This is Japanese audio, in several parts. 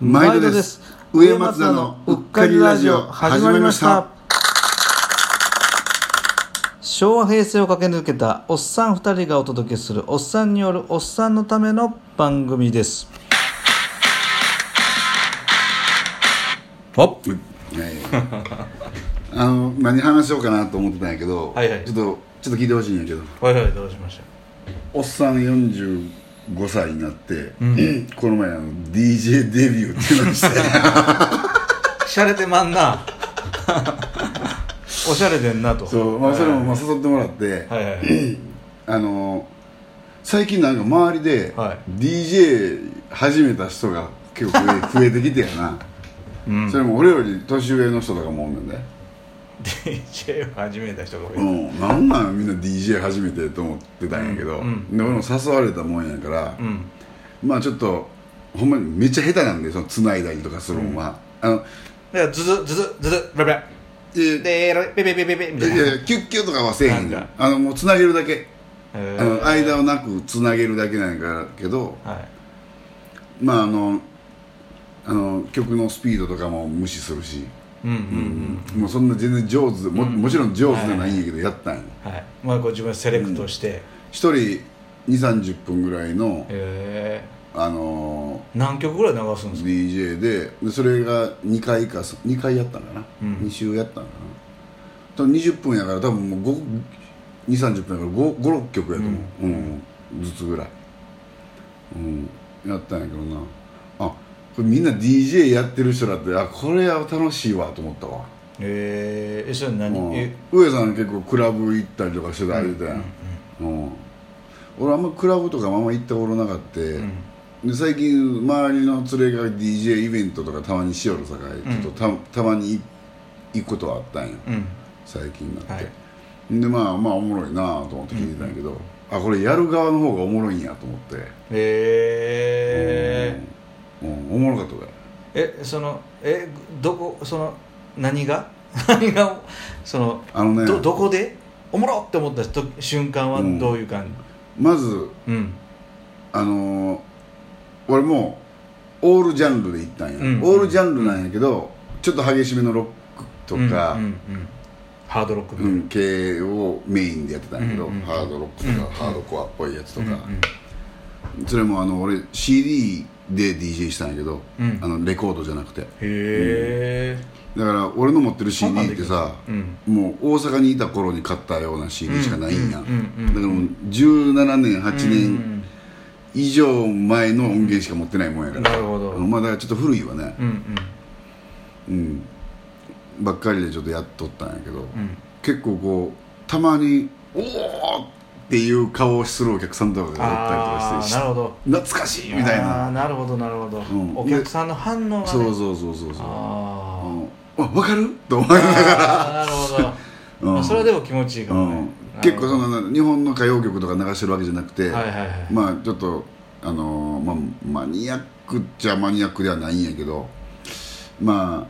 毎度です。上松田のうっかりラジオ始まりました。昭和平成を駆け抜けたおっさん2人がお届けするおっさんによるおっさんのための番組です。はい。あの何話しようかなと思ってたんやけど、はいはい。ちょっとちょっと聞いてほしいんやけど。はいはいどうしました？おっさん45歳になって、この前あの DJ デビューっていうのをして。しゃれてまんな。おしゃれでんなと。そう、まあ、それもまあ誘ってもらって、はいはいはい。あの最近なんか周りではい。DJ 始めた人が結構 増えてきてやな、うん。それも俺より年上の人とかもおんねんで、DJ を始めた人が多い、うん、なんなんみんな DJ 始めてと思ってたんやけど、うん。で俺も誘われたもんやから、うん。まあちょっとほんまにめっちゃ下手なんでその繋いだりとかするのは、あのだからズズズズズズベベででペペペペペみたいな。いやいやキュッキュとかはせえへんじゃなんんあのもう繋げるだけ。へー。あの間をなく繋げるだけなんやからけどはい。まああのあの曲のスピードとかも無視するし、うんうんもうそんな全然上手も,、もちろん上手じゃないんやけどやったんようんはい。まあこう自分でセレクトして、一人2 3 0分ぐらいの、へあのえ何曲ぐらい流すんですか？DJ ででそれが2回か2回やったんかな、うん。2週やったんかな？多分20分やから多分もう2 3 0分やから56曲やと思う、うん。ずつぐらい、うん、やったんやけどな。あこれみんな DJ やってる人だってあこれは楽しいわと思ったわ、へええそれ何、うん。え？上さん結構クラブ行ったりとかしてた言うたやん、うん。俺あんまクラブとかあんま行ったことなかった、ん。で最近周りの連れが DJ イベントとかたまにしよるさかい、ちょっとたたまに行くことはあったんや、うん。最近になって、はい。でまあまあおもろいなと思って聞いてたんやけど、あこれやる側の方がおもろいんやと思って、へえうんうんおもろかったわえそのえどこその何が？何が？そのあのね。どどこで？おもろって思ったと瞬間はどういう感まずじうん。あのー俺もオールジャンルで行ったんや、うん。オールジャンルなんやけどちょっと激しめのロックとか、うんうんうん。ハードロックうん系をメインでやってたんやけど、うんうん。ハードロックとか、ハードコアっぽいやつとか、うんうん。それもあの俺 CD で DJ したんやけど、うん。あのレコードじゃなくて。へえだから俺の持ってる CD ってさ、うん。もう大阪にいた頃に買ったような CD しかないんや、うんうんうんうん。だからもう17年8う年ん以上前の音源しか持ってないもんやから、なるほど。まあだからちょっと古いわね。うんうん。うん。ばっかりでちょっとやっとったんやけど、うん。結構こうたまに「おお!」っていう顔をするお客さんとかがおったりとああかしてなるほど。懐かしいみたいあなーなるほどなるほど、ん。お客さんの反応が、ね、そうそうそうそうそう。あうん。あ分かる？と思いながら、なるほど、うん。まあ、それはでも気持ちいいかもね、うん、結構その日本の歌謡曲とか流してるわけじゃなくて、はいはいはい、まあちょっとあのーまあ、マニアックっちゃマニアックではないんやけどま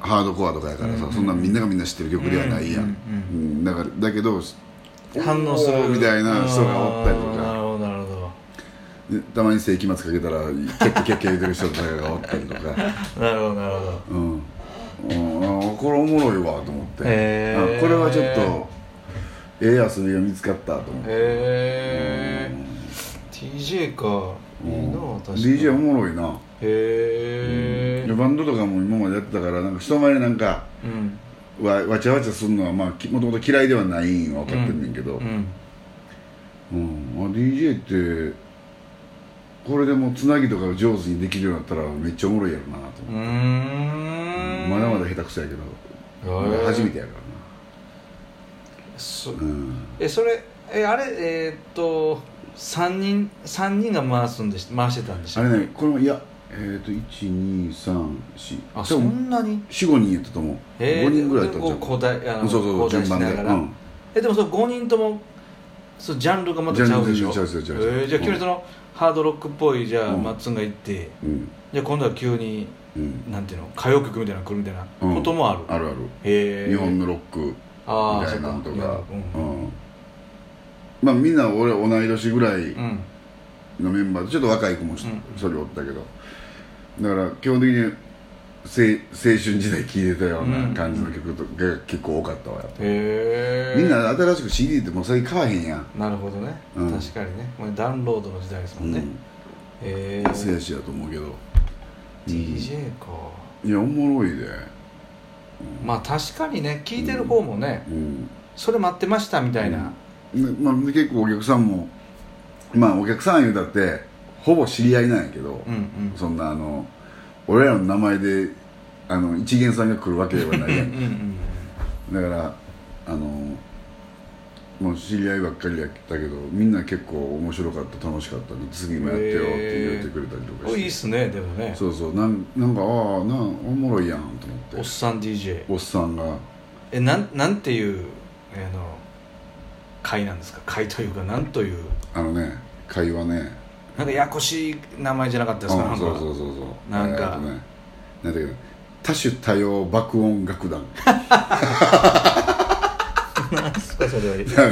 あハードコアとかやからさ、うんそんなみんながみんな知ってる曲ではないやん、うん。うん。だからだけど反応する。みたいな人がおったりとあーなかるほどなるほでたまに世紀末かけたらキャッキャッキャッキャ言ってる人とかがおったりとか。どなるほどなるほど。うん、うん、あこれおもろいわと思って、これはちょっとええ遊びが見つかったと思って、へえ TJ か。いいな確かに。DJ おもろいな。へえでバンドとかも今までやってたからなんか人前でなんかうんわわちゃわちゃするのはまあきもともと嫌いではないんは分かってんねんけど、ううん。ん。あ DJ ってこれでもうつなぎとか上手にできるようになったらめっちゃおもろいやろなとう思って、ーん。まだまだ下手くそやけど初めてやかそらな、うん、えそれえあれえーっと3人三人が回すんでし回してたんでしょあれねこれもいやえっ、ー、と1234あそんなに？45人やったと思う、えー5人ぐらいやったう。こう交代あのそうそう順番で、うん、えでもその5人ともそうジャンルがまたちゃうでしょ？ジャンル全然ちゃうちゃうちゃう。えーじゃあ急にその、ハードロックっぽいじゃあ、うん。マッツンが行って。うん。じゃあ今度は急にうん。なんていうの？歌謡曲みたいなの来るみたいな。うん。こともある、あるある。へえ日本のロックみああたいなのとか。うん。うん。まあみんな俺同い年ぐらいうんのメンバーでちょっと若い子も一うん。人おったけど、だから基本的に青青春時代聴いてたような感じの曲とが結構多かったわやっぱ。みんな新しく CD ってもう最近買わへんやん。なるほどね、うん。確かにね。もうダウンロードの時代ですもんね、へえせやしやと思うけど。DJ か、いやおもろいで。まあ確かにね聞いてる方もね、うん。それ待ってましたみたいな、でまあ、結構お客さんもまあお客さん言うたってほぼ知り合いなんやけど、うんうん。そんなあの俺らの名前であの一元さんが来るわけではないやうんだからあのもう知り合いばっかりやったけどみんな結構面白かった楽しかったね次もやってよって言ってくれたりとかおして。いいっすねでもね。そうそう。なんなんかああなんおもろいやんと思って。おっさん DJ おっさんが。えなんなんていうあの会なんですか？会というかなんという？あのね会話ね。なんかややこしい名前じゃなかったですか、うんなんか。そうそうそうそう。なんか。えーとねなんだっけ？ど多種多様爆音楽団。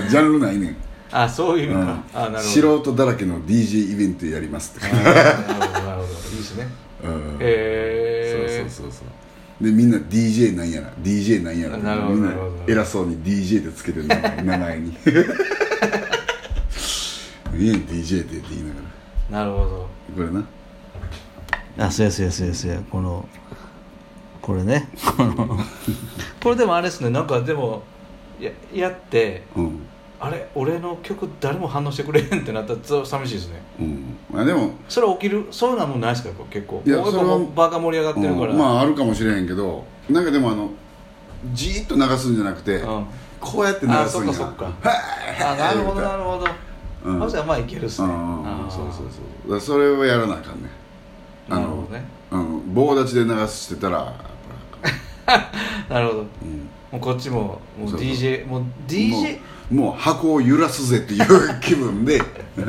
ジャンルないねん、あそういう意味か、うん。あなるほど。素人だらけの DJ イベントやりますって。なるほどなるほど。いいですね。うん。へえそうそうそうそうでみんな DJ なんやら DJ なんやらなるほどみんな偉そうに DJ でつけてる名前名前に。いい DJ ってって言いながら。なるほど。これな。あそうやそうやそうやそうや。このこれね。このこれでもあれですね。なんかでもややってうんあれ俺の曲誰も反応してくれへんってなったら寂しいですね。うん。まあでもそれ起きるそういうのはもうないですか結構。いやそれはもう場が盛り上がってるから、うん。まああるかもしれへんけどなんかでもあのじーっと流すんじゃなくて、うん。こうやって流あすんや。そっかそっか。はいあなるほどなるほど、うん。あじゃあまあいけるっすね、うんそうそうそうだそれをやらなあかんね。あのなるほどね。うん、棒立ちで流してたら なるほど。うん。うこっちももう。DJ もう DJ もうもう箱を揺らすぜっていう気分で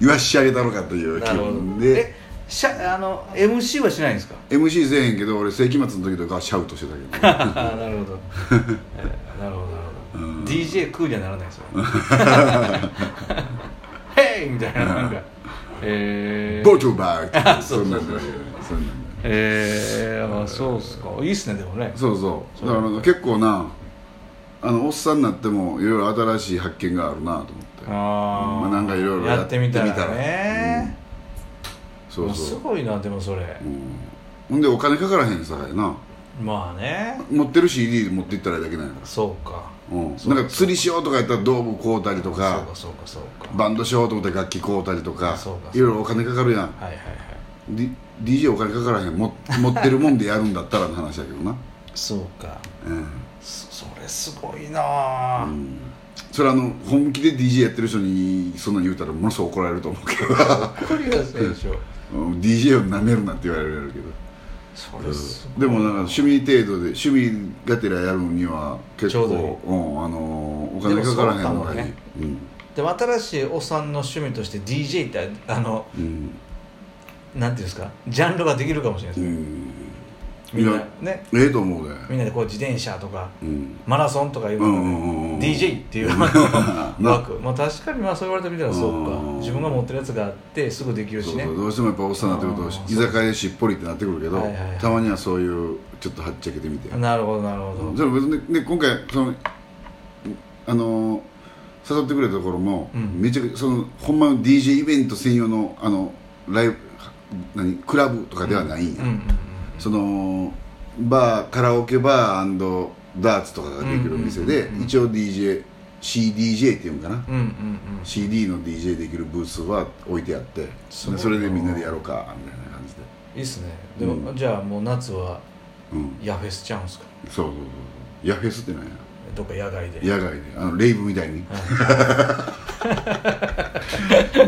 言わし上げたのかという気分で。えしゃあの MC はしないんですか？MC せえへんけど俺世紀末の時とかはシャウトしてたけど。なるほど、えーなるほどなるほど、うん。DJ クーにはならないですよ。ヘイみたいななんか。えー、ボートバーそうそう。なんだよ。えー、あそうっすか。いいっすねでもね。そうそう。だから結構なあのおっさんになってもいろいろ新しい発見があるなと思って。あー。まあなんかいろいろやってみたら。やってみたらね、そうそう。すごいなでもそれ、うん。ほんでお金かからへんさやな。まあね。持ってる CD 持っていったらいいだけなんやかそうか、ら、うん、そうなんか釣りしようとかやったら道具買うたりとそうかかそうかそうか。バンドしようと思って楽器買うたりとか。そうかいろいろお金かかるやん、はいはいはい。D、DJ お金かからへん。も持ってるもんでやるんだったらの話だけどな。そうか。うん、そそれすごいなあ、うん、それあの本気で DJ やってる人にそんなん言うたらものすごい怒られると思うけど。これが最初うん。DJ をなめるなって言われるけど。それすごい。でもなんか趣味程度で趣味がてらやるには結ちょううん、あのお金かからへんのがいい、ね。うん。でも新しいおっさんの趣味として DJ ってあのうん。なんていうんですか？ジャンルができるかもしれないです、うんみんな。ね。ええと思うで。みんなでこう自転車とかうん。マラソンとかいうの。うんうんうんうん。DJ っていう。枠。まあ確かにまあそう言われてみたらそうか。うん。自分が持ってるやつがあってすぐできるしね。どうしてもやっぱおっさんになってくるうん。と居酒屋でしっぽりってなってくるけど、はいはいはい。たまにはそういうちょっとはっちゃけてみて、なるほどなるほど。それ別にね今回そのあの誘ってくれたところも、うん。めちゃくちゃそのほんまの DJ イベント専用のあのライブ何クラブとかではないんや、うんうんそのバーカラオケバーダーツとかができるお店で、一応 DJCDJ っていうんかな、うんうんうん。CD の DJ できるブースは置いてあってそれでみんなでやろうかみたいな感じで。いいっすね。でも、うんじゃあもう夏はうん。ヤフェスちゃうんすか？そうそうそうそう。ヤフェスってなんや？どっか野外で。野外で。あのレイブみたいに。は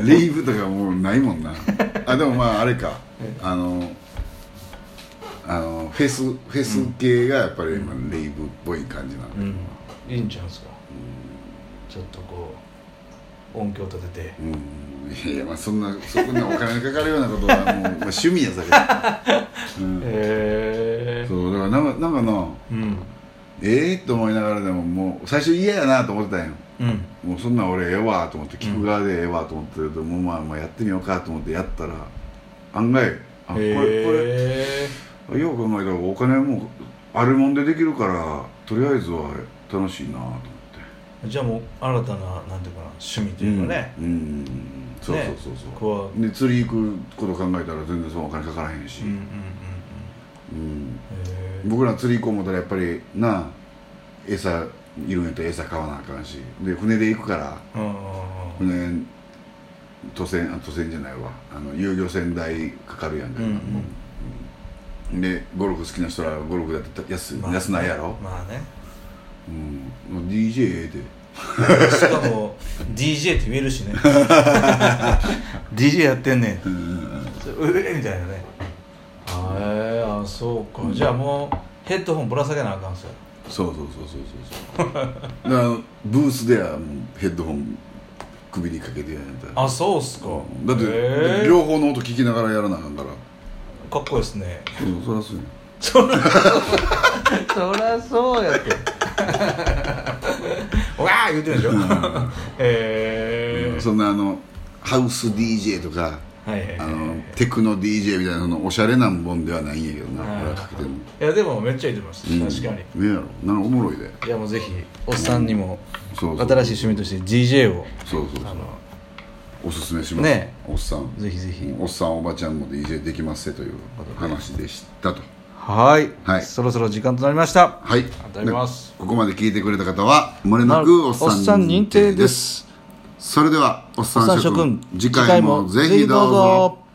レイブとかもうないもんな。あでもまああれか。あのあのフェスフェス系がやっぱり今レイブっぽい感じなんで、いうん。いいんちゃうんすか？ちょっとこう音響立てて。うん。いやまあそんなそこにお金かかるようなことはもう、まあ、趣味やさけ、うん、へえそうだからなんかなんかなうん。ええと思いながらでももう最初嫌やなと思ってたんよ。うん。もうそんなん俺ええわと思って聞く側でええわと思ってると、もうまあまあやってみようかと思ってやったら案外あこれこれよう考えたらお金もあるもんでできるからとりあえずは楽しいなと思って。じゃあもう新たななんていうかな趣味というかね、うん、うん。そうそうそうそう、こう。で釣り行くこと考えたら全然そのお金かからへんし、うんうんうんうん。へ僕ら釣り行こう思ったらやっぱりなあ餌いるんやったら餌買わなあかんし。で船で行くから。船渡船あ渡船じゃないわ。あの遊漁船代かかるやんか、うんうん。うんでゴルフ好きな人はゴルフだって安,、まあ安ないやろ、まあね。うん、もう DJ ええで。しかも DJ って言えるしね。DJ やってんねん。うえみたいなね。あえー、あそうか、じゃあもうヘッドホンぶら下げなあかんすよ。そうそうそうそうそうそう。だからブースではもうヘッドホン首にかけてやんやったら。あそうっすか、だって、両方の音聞きながらやらなあかんからかっこいいですね。うんそりゃそうやそらそらそうやって。わー言うてるでしょ。へえそんなあのハウス DJ とかテクノ DJ みたいなそのおしゃれなもんではないんやけどなはい。俺はかけてるのいやでもめっちゃいいと思います、うん。確かに。ねやろなんかおもろいで。いやもうぜひおっさんにもそうそう新しい趣味として DJ をそうそうそう。あのおすすめします。ね。おっさん。ぜひぜひ。おっさんおばちゃんも DJ できますせという話でしたと。はい、はい。そろそろ時間となりました。はい。ありがとうございます。でここまで聞いてくれた方は漏れなくおっさん認定です。それではおっさん諸君おっさん諸君次回もぜひどうぞ